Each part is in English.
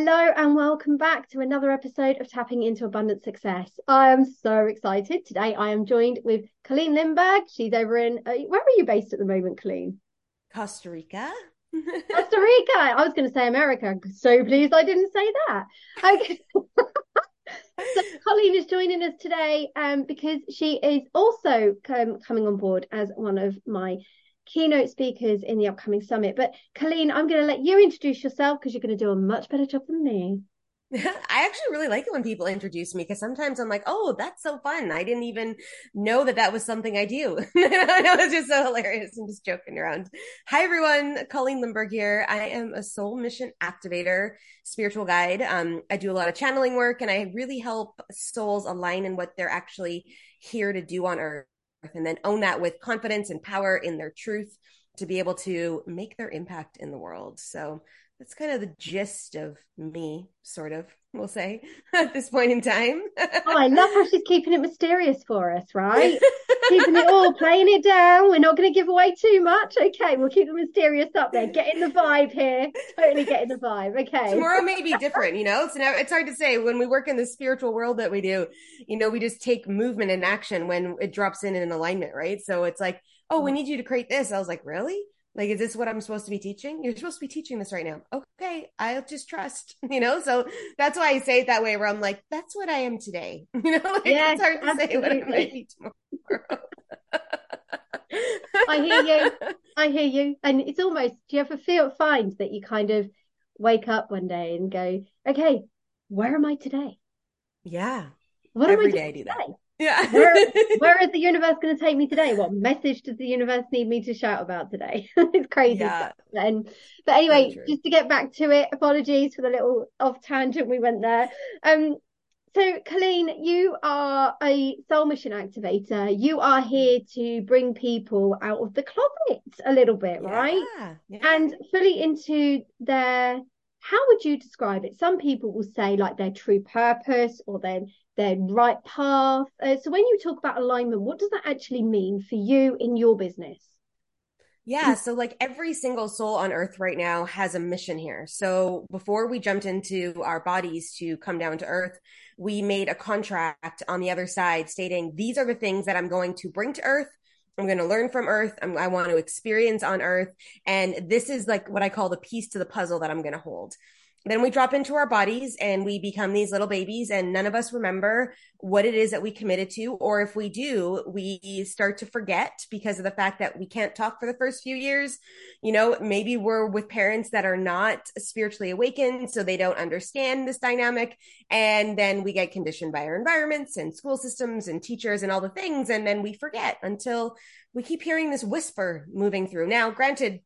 Hello and welcome back to another episode of Tapping into Abundant Success. I am so excited. Today I am joined with Colleen Lindberg. She's over in, uh, where are you based at the moment, Colleen? Costa Rica. Costa Rica. I was going to say America. So pleased I didn't say that. Okay. so Colleen is joining us today um, because she is also um, coming on board as one of my keynote speakers in the upcoming summit. But Colleen, I'm going to let you introduce yourself because you're going to do a much better job than me. I actually really like it when people introduce me because sometimes I'm like, oh, that's so fun. I didn't even know that that was something I do. I know it's just so hilarious. I'm just joking around. Hi, everyone. Colleen Lindberg here. I am a soul mission activator, spiritual guide. Um, I do a lot of channeling work and I really help souls align in what they're actually here to do on earth and then own that with confidence and power in their truth to be able to make their impact in the world. So that's kind of the gist of me, sort of, we'll say, at this point in time. oh, I love how she's keeping it mysterious for us, right? keeping it all, playing it down. We're not going to give away too much. Okay, we'll keep the mysterious up there. Getting the vibe here. Totally getting the vibe. Okay. Tomorrow may be different, you know? It's, it's hard to say. When we work in the spiritual world that we do, you know, we just take movement and action when it drops in in alignment, right? So it's like, oh, we mm. need you to create this. I was like, really? Like, is this what I'm supposed to be teaching? You're supposed to be teaching this right now. Okay, I'll just trust, you know? So that's why I say it that way, where I'm like, that's what I am today. You know, like yes, it's hard to absolutely. say what I might be tomorrow. I hear you. I hear you. And it's almost, do you ever feel, find that you kind of wake up one day and go, okay, where am I today? Yeah. What Every am I day I do that. Yeah. where, where is the universe going to take me today? What message does the universe need me to shout about today? it's crazy. Yeah. And but anyway, just to get back to it, apologies for the little off tangent we went there. Um, so Colleen, you are a soul mission activator. You are here to bring people out of the closet a little bit, yeah. right? Yeah. And fully into their how would you describe it? Some people will say like their true purpose or their their right path. Uh, so when you talk about alignment, what does that actually mean for you in your business? Yeah, so like every single soul on earth right now has a mission here. So before we jumped into our bodies to come down to earth, we made a contract on the other side stating these are the things that I'm going to bring to earth. I'm going to learn from earth. I'm, i want to experience on earth. And this is like what I call the piece to the puzzle that I'm going to hold then we drop into our bodies and we become these little babies and none of us remember what it is that we committed to. Or if we do we start to forget because of the fact that we can't talk for the first few years. You know maybe we're with parents that are not spiritually awakened so they don't understand this dynamic. And then we get conditioned by our environments and school systems and teachers and all the things. And then we forget until we keep hearing this whisper moving through. Now granted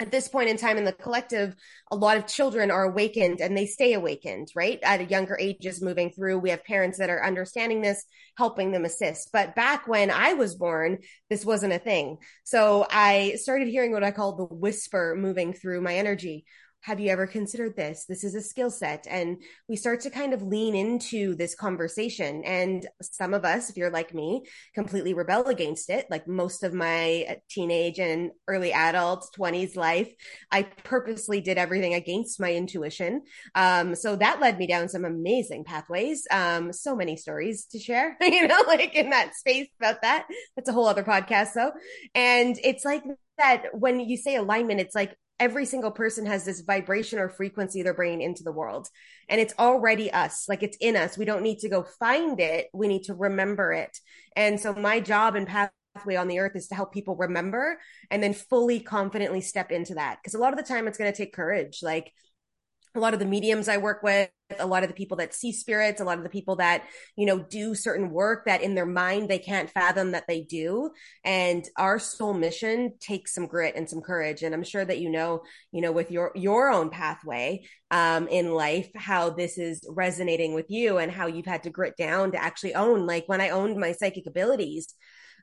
at this point in time in the collective, a lot of children are awakened and they stay awakened, right? At a younger ages moving through. We have parents that are understanding this, helping them assist. But back when I was born, this wasn't a thing. So I started hearing what I call the whisper moving through my energy have you ever considered this? This is a skill set. And we start to kind of lean into this conversation. And some of us, if you're like me, completely rebel against it. Like most of my teenage and early adult 20s life, I purposely did everything against my intuition. Um, so that led me down some amazing pathways. Um, so many stories to share, you know, like in that space about that. That's a whole other podcast though. And it's like that when you say alignment, it's like every single person has this vibration or frequency they're bringing into the world. And it's already us. Like it's in us. We don't need to go find it. We need to remember it. And so my job and pathway on the earth is to help people remember and then fully confidently step into that. Because a lot of the time it's going to take courage. Like a lot of the mediums I work with, a lot of the people that see spirits, a lot of the people that, you know, do certain work that in their mind they can't fathom that they do. And our soul mission takes some grit and some courage. And I'm sure that you know, you know, with your your own pathway um in life, how this is resonating with you and how you've had to grit down to actually own. Like when I owned my psychic abilities,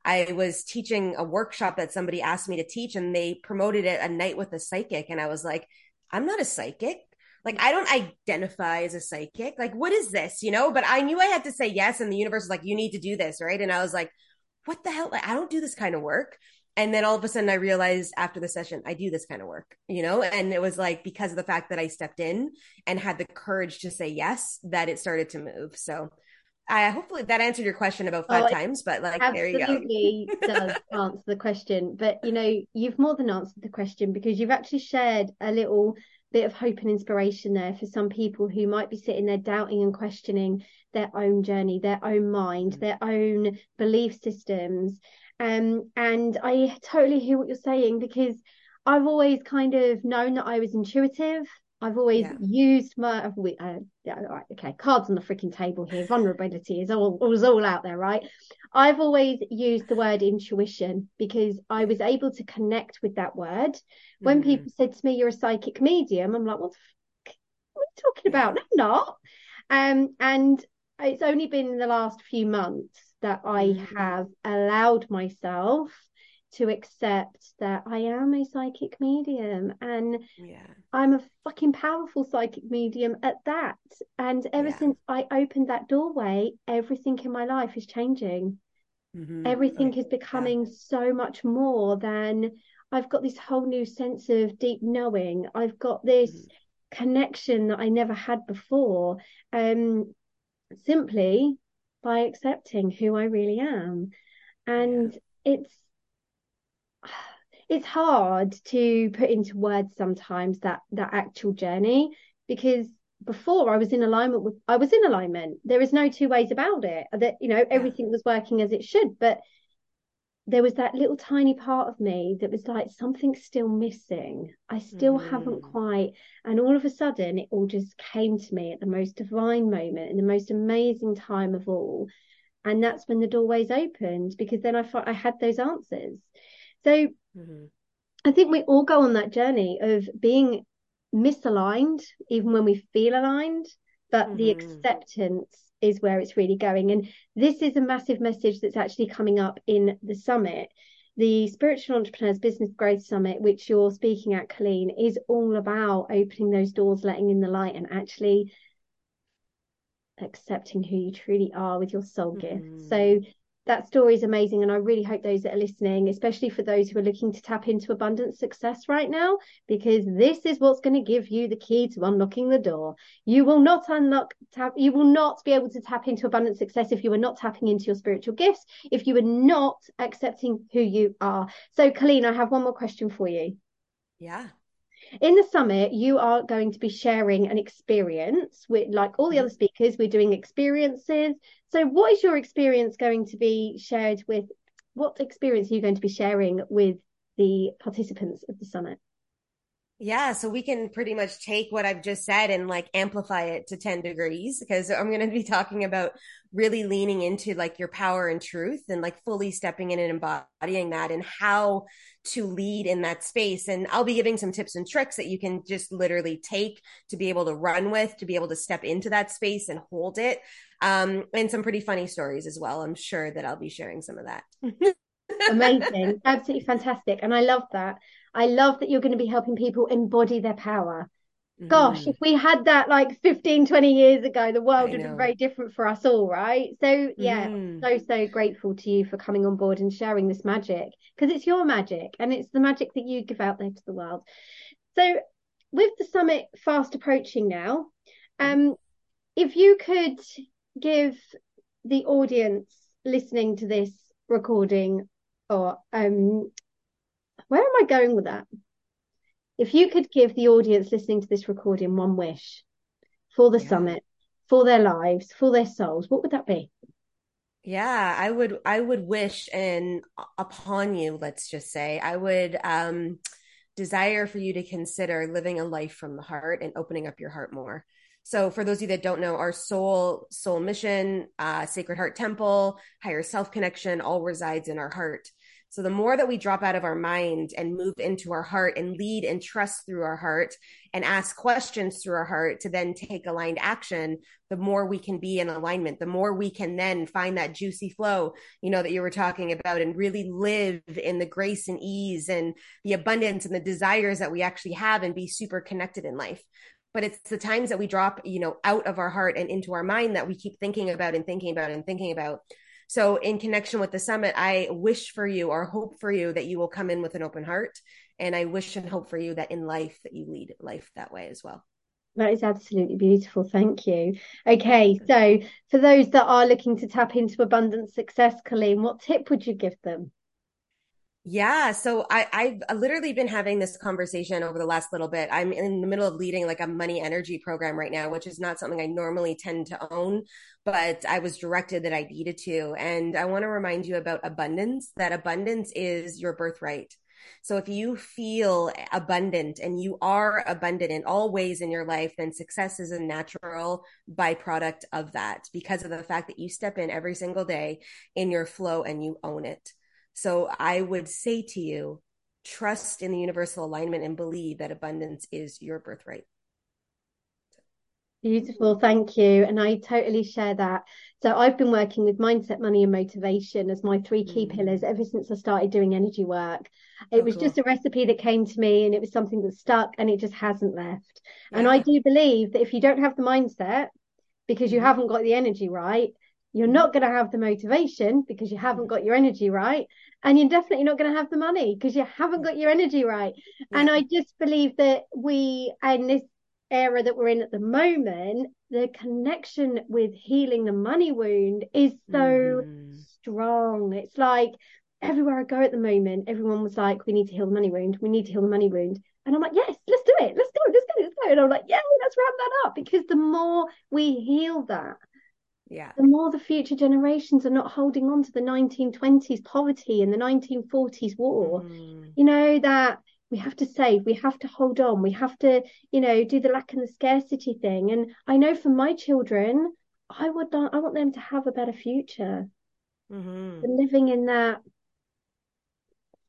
I was teaching a workshop that somebody asked me to teach and they promoted it a night with a psychic. And I was like, I'm not a psychic like I don't identify as a psychic. Like what is this, you know? But I knew I had to say yes and the universe was like you need to do this, right? And I was like, what the hell? Like, I don't do this kind of work. and then all of a sudden I realized after the session, I do this kind of work, you know? And it was like because of the fact that I stepped in and had the courage to say yes, that it started to move. So I hopefully that answered your question about oh, five oh, times, but like there you go. Absolutely does answer the question. But you know, you've more than answered the question because you've actually shared a little bit of hope and inspiration there for some people who might be sitting there doubting and questioning their own journey, their own mind, their own belief systems. Um, and I totally hear what you're saying because I've always kind of known that I was intuitive. I've always yeah. used my uh, yeah, right, okay, cards on the freaking table here. Vulnerability is all was all out there, right? I've always used the word intuition because I was able to connect with that word. When mm-hmm. people said to me, "You're a psychic medium," I'm like, "What? F- what are you talking about?" No, I'm not. Um, and it's only been in the last few months that I mm-hmm. have allowed myself to accept that I am a psychic medium and yeah. I'm a fucking powerful psychic medium at that. And ever yeah. since I opened that doorway, everything in my life is changing. Mm-hmm. Everything is becoming yeah. so much more than I've got this whole new sense of deep knowing. I've got this mm-hmm. connection that I never had before. Um, simply by accepting who I really am. And it's it's hard to put into words sometimes that that actual journey because before I was in alignment with I was in alignment. There is no two ways about it. That you know everything was working as it should, but there was that little tiny part of me that was like something's still missing. I still mm. haven't quite. And all of a sudden, it all just came to me at the most divine moment, in the most amazing time of all. And that's when the doorways opened because then I thought I had those answers. So mm-hmm. I think we all go on that journey of being misaligned, even when we feel aligned, but mm-hmm. the acceptance is where it's really going. And this is a massive message that's actually coming up in the summit. The Spiritual Entrepreneurs Business Growth Summit, which you're speaking at, Colleen, is all about opening those doors, letting in the light, and actually accepting who you truly are with your soul mm-hmm. gift. So that story is amazing and i really hope those that are listening especially for those who are looking to tap into abundant success right now because this is what's going to give you the key to unlocking the door. You will not unlock tap you will not be able to tap into abundant success if you are not tapping into your spiritual gifts if you are not accepting who you are. So colleen i have one more question for you. Yeah in the summit, you are going to be sharing an experience with, like all the mm-hmm. other speakers, we're doing experiences. So, what is your experience going to be shared with? What experience are you going to be sharing with the participants of the summit? Yeah, so we can pretty much take what I've just said and like amplify it to 10 degrees because I'm going to be talking about really leaning into like your power and truth and like fully stepping in and embodying that and how to lead in that space. And I'll be giving some tips and tricks that you can just literally take to be able to run with, to be able to step into that space and hold it. Um, and some pretty funny stories as well. I'm sure that I'll be sharing some of that. Amazing. Absolutely fantastic. And I love that. I love that you're going to be helping people embody their power. Gosh, mm. if we had that like 15, 20 years ago, the world would be very different for us all, right? So, yeah, mm. so, so grateful to you for coming on board and sharing this magic because it's your magic and it's the magic that you give out there to the world. So, with the summit fast approaching now, um, if you could give the audience listening to this recording or um, where am I going with that? If you could give the audience listening to this recording one wish for the yeah. summit, for their lives, for their souls, what would that be? Yeah, I would I would wish and upon you, let's just say, I would um desire for you to consider living a life from the heart and opening up your heart more. So for those of you that don't know, our soul soul mission, uh, Sacred Heart Temple, higher self connection, all resides in our heart. So the more that we drop out of our mind and move into our heart and lead and trust through our heart and ask questions through our heart to then take aligned action, the more we can be in alignment, the more we can then find that juicy flow, you know, that you were talking about and really live in the grace and ease and the abundance and the desires that we actually have and be super connected in life. But it's the times that we drop you know out of our heart and into our mind that we keep thinking about and thinking about and thinking about So, in connection with the summit, I wish for you or hope for you that you will come in with an open heart. And I wish and hope for you that in life that you lead life that way as well. That is absolutely beautiful. Thank you. Okay, so for those that are looking to tap into abundant success, Colleen, what tip would you give them? Yeah. So I, I've uh, literally been having this conversation over the last little bit. I'm in the middle of leading like a money energy program right now, which is not something I normally tend to own, but I was directed that I needed to. And I want to remind you about abundance, that abundance is your birthright. So if you feel abundant and you are abundant in all ways in your life, then success is a natural byproduct of that because of the fact that you step in every single day in your flow and you own it. So I would say to you, trust in the universal alignment and believe that abundance is your birthright. Beautiful, thank you. And I totally share that. So I've been working with mindset, money, and motivation as my three key mm. pillars ever since I started doing energy work. It oh, was cool. just a recipe that came to me and it was something that stuck and it just hasn't left. Yeah. And I do believe that if you don't have the mindset because you mm. haven't got the energy right, you're not going to have the motivation because you haven't got your energy right and you're definitely not going to have the money because you haven't got your energy right. Yeah. and i just believe that we in this era that we're in at the moment the connection with healing the money wound is so mm. strong. It's like everywhere i go at the moment everyone was like we need to heal the money wound. We need to heal the money wound. And i'm like yes let's do it. Let's go. Let's go. Let's go. And i'm like yeah let's wrap that up. Because the more we heal that yeah the more the future generations are not holding on to the 1920s poverty and the 1940s war mm. you know that we have to save we have to hold on we have to you know do the lack and the scarcity thing and i know for my children i would i want them to have a better future mm-hmm. living in that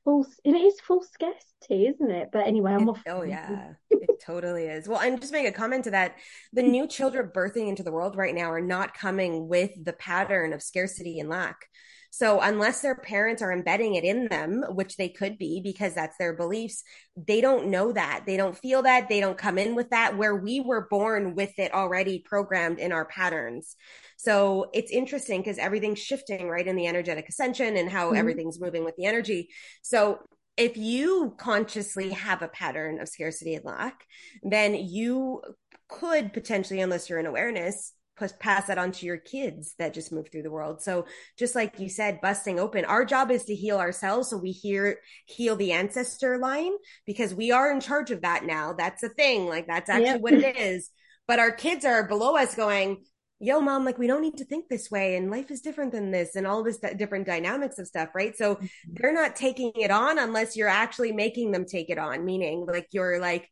full it is full scarcity isn't it? But anyway i'm it, off oh yeah. It totally is. Well and just make a comment to that. The new children birthing into the world right now are not coming with the pattern of scarcity and lack so unless their parents are embedding it in them, which they could be because that's their beliefs, they don't know that. They don't feel that. They don't come in with that where we were born with it already programmed in our patterns. So it's interesting because everything's shifting right in the energetic ascension and how mm-hmm. everything's moving with the energy. So if you consciously have a pattern of scarcity and lack, then you could potentially, unless you're in awareness, pass that on to your kids that just move through the world. So just like you said, busting open, our job is to heal ourselves. So we hear, heal the ancestor line because we are in charge of that now. That's a thing. Like that's actually yep. what it is. But our kids are below us going, yo mom like we don't need to think this way and life is different than this and all this different dynamics of stuff right so mm-hmm. they're not taking it on unless you're actually making them take it on meaning like you're like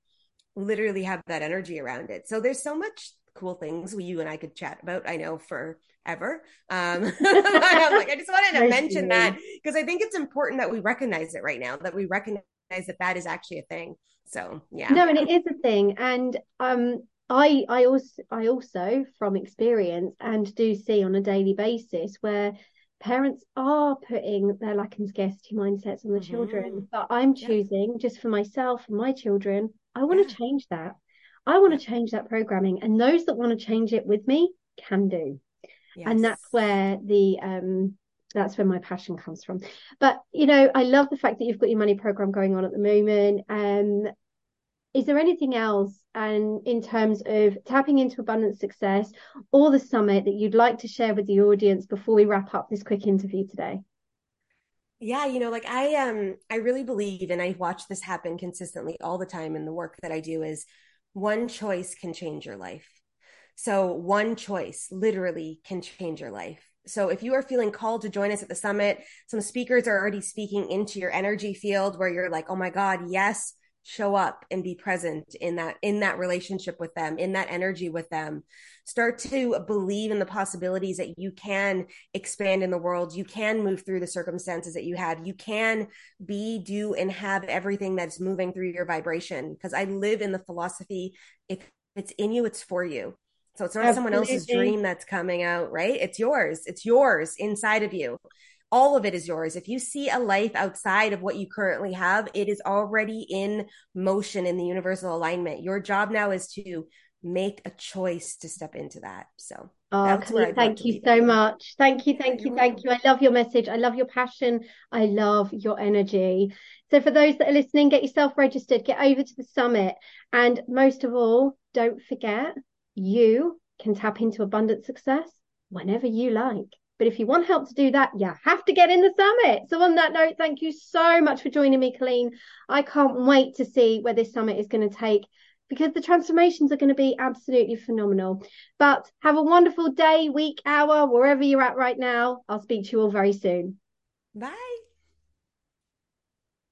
literally have that energy around it so there's so much cool things we you and I could chat about. I know forever. Um, like, I just wanted to mention that because I think it's important that we recognize it right now, that we recognize that that is actually a thing. So yeah. No, and it is a thing. And um, I I also I also from experience and do see on a daily basis where parents are putting their lack and scarcity mindsets on the mm-hmm. children. But I'm choosing yeah. just for myself and my children, I want to yeah. change that. I want to change that programming, and those that want to change it with me can do. Yes. And that's where the um that's where my passion comes from. But you know, I love the fact that you've got your money program going on at the moment. Um, is there anything else and in terms of tapping into abundant success or the summit that you'd like to share with the audience before we wrap up this quick interview today? Yeah, you know, like I um I really believe and I watch this happen consistently all the time in the work that I do is one choice can change your life. So, one choice literally can change your life. So, if you are feeling called to join us at the summit, some speakers are already speaking into your energy field where you're like, oh my God, yes, show up and be present in that in that relationship with them in that energy with them start to believe in the possibilities that you can expand in the world. You can move through the circumstances that you had you can be do and have everything that's moving through your vibration. Because i live in the philosophy if it's in you it's for you. So it's not Absolutely. someone else's dream that's coming out right? It's yours. It's yours inside of you. All of it is yours. If you see a life outside of what you currently have, it is already in motion in the universal alignment. Your job now is to make a choice to step into that. So Oh, thank you so much. Thank you, thank you, thank you. I love your message. I love your passion. I love your energy. So, for those that are listening, get yourself registered, get over to the summit. And most of all, don't forget you can tap into abundant success whenever you like. But if you want help to do that, you have to get in the summit. So, on that note, thank you so much for joining me, Colleen. I can't wait to see where this summit is going to take because the transformations are going to be absolutely phenomenal. But have a wonderful day, week, hour, wherever you're at right now. I'll speak to you all very soon. Bye.